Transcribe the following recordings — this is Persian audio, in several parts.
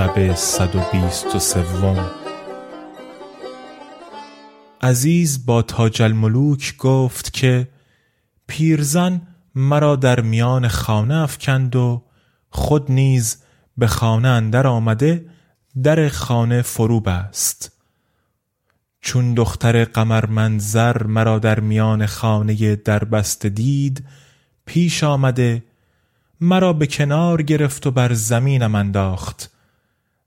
شب صد و بیست و سوم. عزیز با تاج الملوک گفت که پیرزن مرا در میان خانه افکند و خود نیز به خانه اندر آمده در خانه فرو بست. چون دختر قمرمنظر مرا در میان خانه در بسته دید پیش آمده مرا به کنار گرفت و بر زمینم انداخت.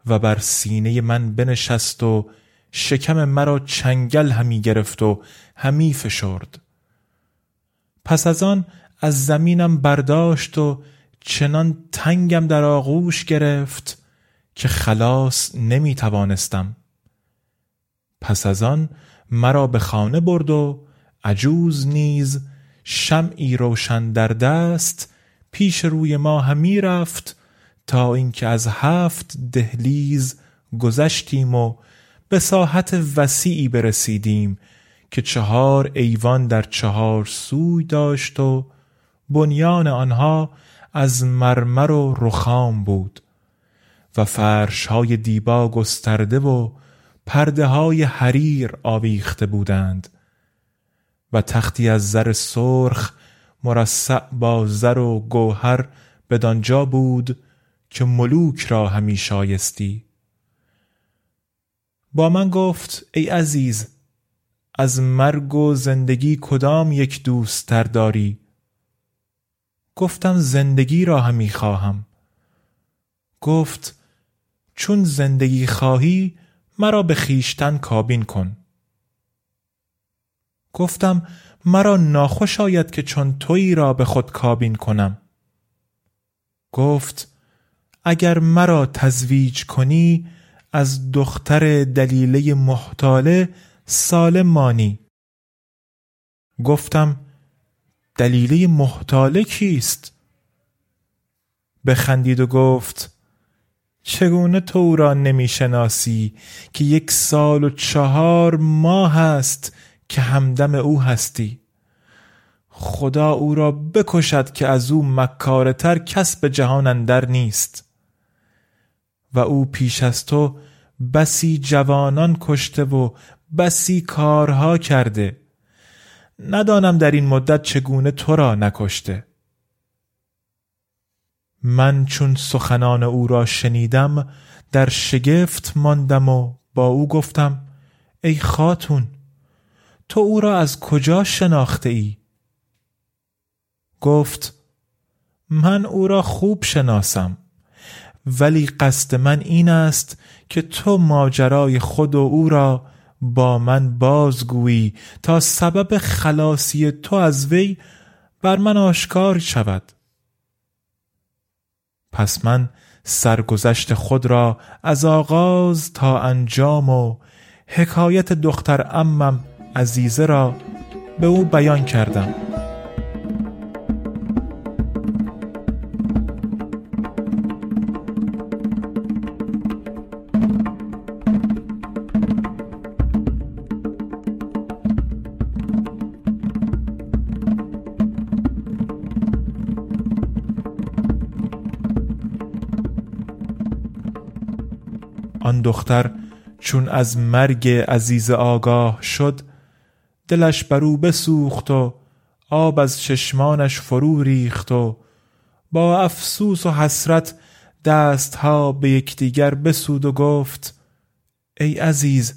و بر سینه من بنشست و شکم مرا چنگل همی گرفت و همی فشرد. پس از آن از زمینم برداشت و چنان تنگم در آغوش گرفت که خلاص نمی توانستم. پس از آن مرا به خانه برد و عجوز نیز شمعی روشن در دست پیش روی ما همی رفت تا اینکه از هفت دهلیز گذشتیم و به ساحت وسیعی برسیدیم که چهار ایوان در چهار سوی داشت و بنیان آنها از مرمر و رخام بود و فرش های دیبا گسترده و پرده های حریر آویخته بودند و تختی از زر سرخ مرصع با زر و گوهر بدانجا بود که ملوک را همی شایستی. با من گفت ای عزیز از مرگ و زندگی کدام یک دوست تر داری؟ گفتم زندگی را همی خواهم. گفت چون زندگی خواهی مرا به خیشتن کابین کن. گفتم مرا ناخوش آید که چون تویی را به خود کابین کنم. گفت اگر مرا تزویج کنی از دختر دلیله محتاله سالم مانی. گفتم دلیله محتاله کیست؟ بخندید و گفت چگونه تو او را نمی‌شناسی که یک سال و چهار ماه است که همدم او هستی؟ خدا او را بکشد که از او مکارتر کس به جهان اندر نیست. و او پیش از تو بسی جوانان کشته و بسی کارها کرده. ندانم در این مدت چگونه تو را نکشته. من چون سخنان او را شنیدم در شگفت ماندم و با او گفتم ای خاتون تو او را از کجا شناخته ای؟ گفت من او را خوب شناسم. ولی قصد من این است که تو ماجرای خود و او را با من بازگویی تا سبب خلاصی تو از وی بر من آشکار شود. پس من سرگذشت خود را از آغاز تا انجام و حکایت دختر امم عزیزه را به او بیان کردم. آن دختر چون از مرگ عزیز آگاه شد دلش بر او بسوخت و آب از چشمانش فرو ریخت و با افسوس و حسرت دستها به یکدیگر بسود و گفت ای عزیز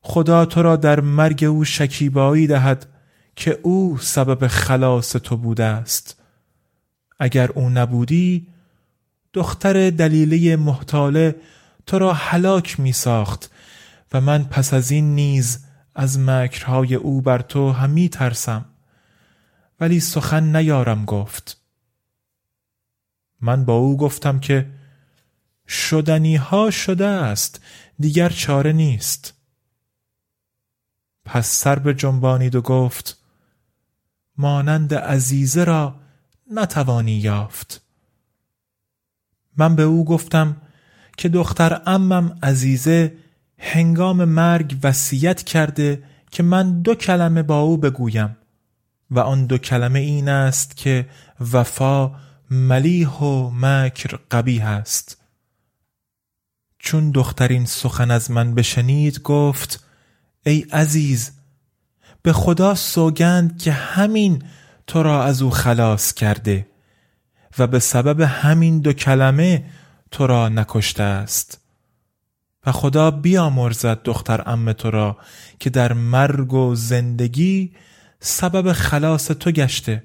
خدا تو را در مرگ او شکیبایی دهد که او سبب خلاص تو بوده است. اگر او نبودی دختر دلیله محتاله تو را هلاک می ساخت و من پس از این نیز از مکرهای او بر تو همی ترسم. ولی سخن نیارم گفت. من با او گفتم که شدنی ها شده است دیگر چاره نیست. پس سر به جنبانید و گفت مانند عزیزه را نتوانی یافت. من به او گفتم که دختر امم عزیزه هنگام مرگ وصیت کرده که من دو کلمه با او بگویم و آن دو کلمه این است که وفا ملیح و مکر قبیح است. چون دخترین سخن از من بشنید گفت ای عزیز به خدا سوگند که همین تو را از او خلاص کرده و به سبب همین دو کلمه تو را نکشته است. و خدا بیامرزد دختر ام تو را که در مرگ و زندگی سبب خلاص تو گشته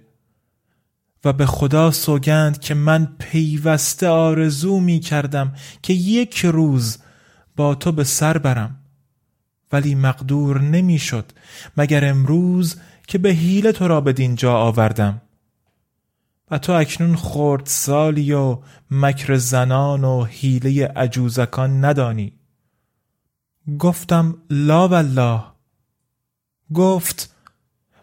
و به خدا سوگند که من پیوسته آرزو می کردم که یک روز با تو به سر برم. ولی مقدور نمی‌شد مگر امروز که به حیله تو را به دینجا آوردم. و تو اکنون خورد سالی و مکر زنان و حیله عجوزکان ندانی. گفتم لا والله. گفت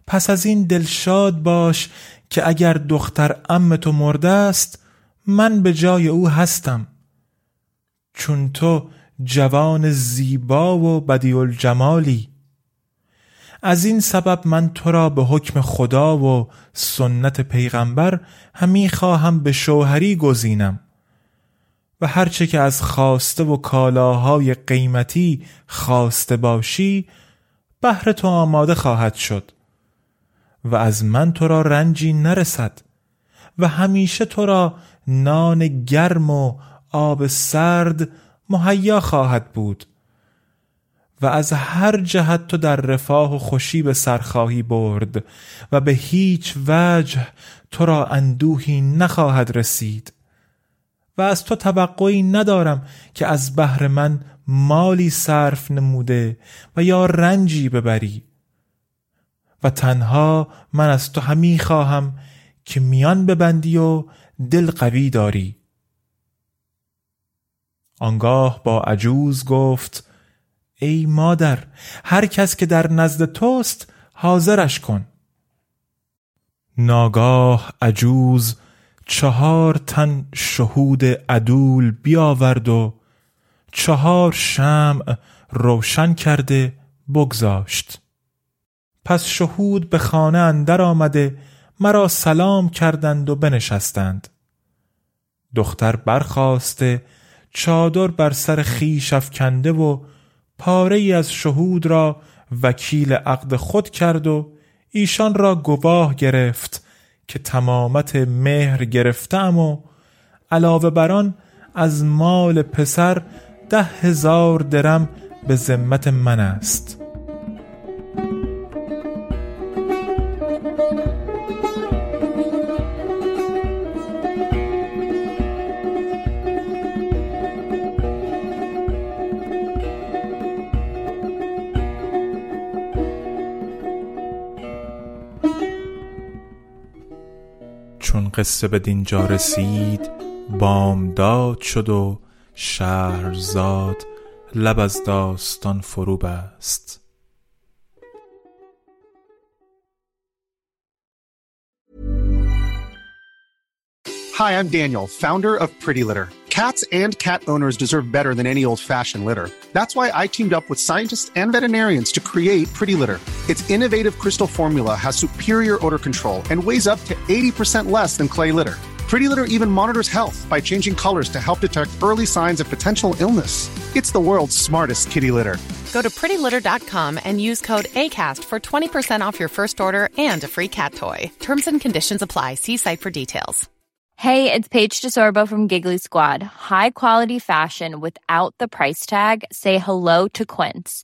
پس از این دلشاد باش که اگر دختر ام تو مرده است من به جای او هستم. چون تو جوان زیبا و بدیع الجمالی. از این سبب من تو را به حکم خدا و سنت پیغمبر همی خواهم به شوهری گزینم و هرچه که از خواسته و کالاهای قیمتی خواسته باشی بهر تو آماده خواهد شد و از من تو را رنجی نرسد و همیشه تو را نان گرم و آب سرد مهیا خواهد بود. و از هر جهت تو در رفاه و خوشی به سرخواهی برد و به هیچ وجه تو را اندوهی نخواهد رسید. و از تو توقعی ندارم که از بهر من مالی صرف نموده و یا رنجی ببری. و تنها من از تو همی خواهم که میان ببندی و دل قوی داری. آنگاه با عجوز گفت ای مادر هر کس که در نزد توست حاضرش کن. ناگاه عجوز چهار تن شهود عدول بیاورد و چهار شمع روشن کرده بگذاشت. پس شهود به خانه اندر آمده مرا سلام کردند و بنشستند. دختر برخواسته چادر بر سر خیش افکنده و پاره ای از شهود را وکیل عقد خود کرد و ایشان را گواه گرفت که تمامت مهر گرفتم و علاوه بران از مال پسر ده هزار درم به ذمت من است. قصه به دینجا رسید بامداد شد و شهرزاد لب از داستان فرو بست Hi, I'm Daniel, founder of Pretty Litter. Cats and cat owners deserve better than any old-fashioned litter. That's why I teamed up with scientists and veterinarians to create Pretty Litter. Its innovative crystal formula has superior odor control and weighs up to 80% less than clay litter. Pretty Litter even monitors health by changing colors to help detect early signs of potential illness. It's the world's smartest kitty litter. Go to prettylitter.com and use code ACAST for 20% off your first order and a free cat toy. Terms and conditions apply. See site for details. Hey, it's Paige DeSorbo from Giggly Squad. High quality fashion without the price tag? Say hello to Quince.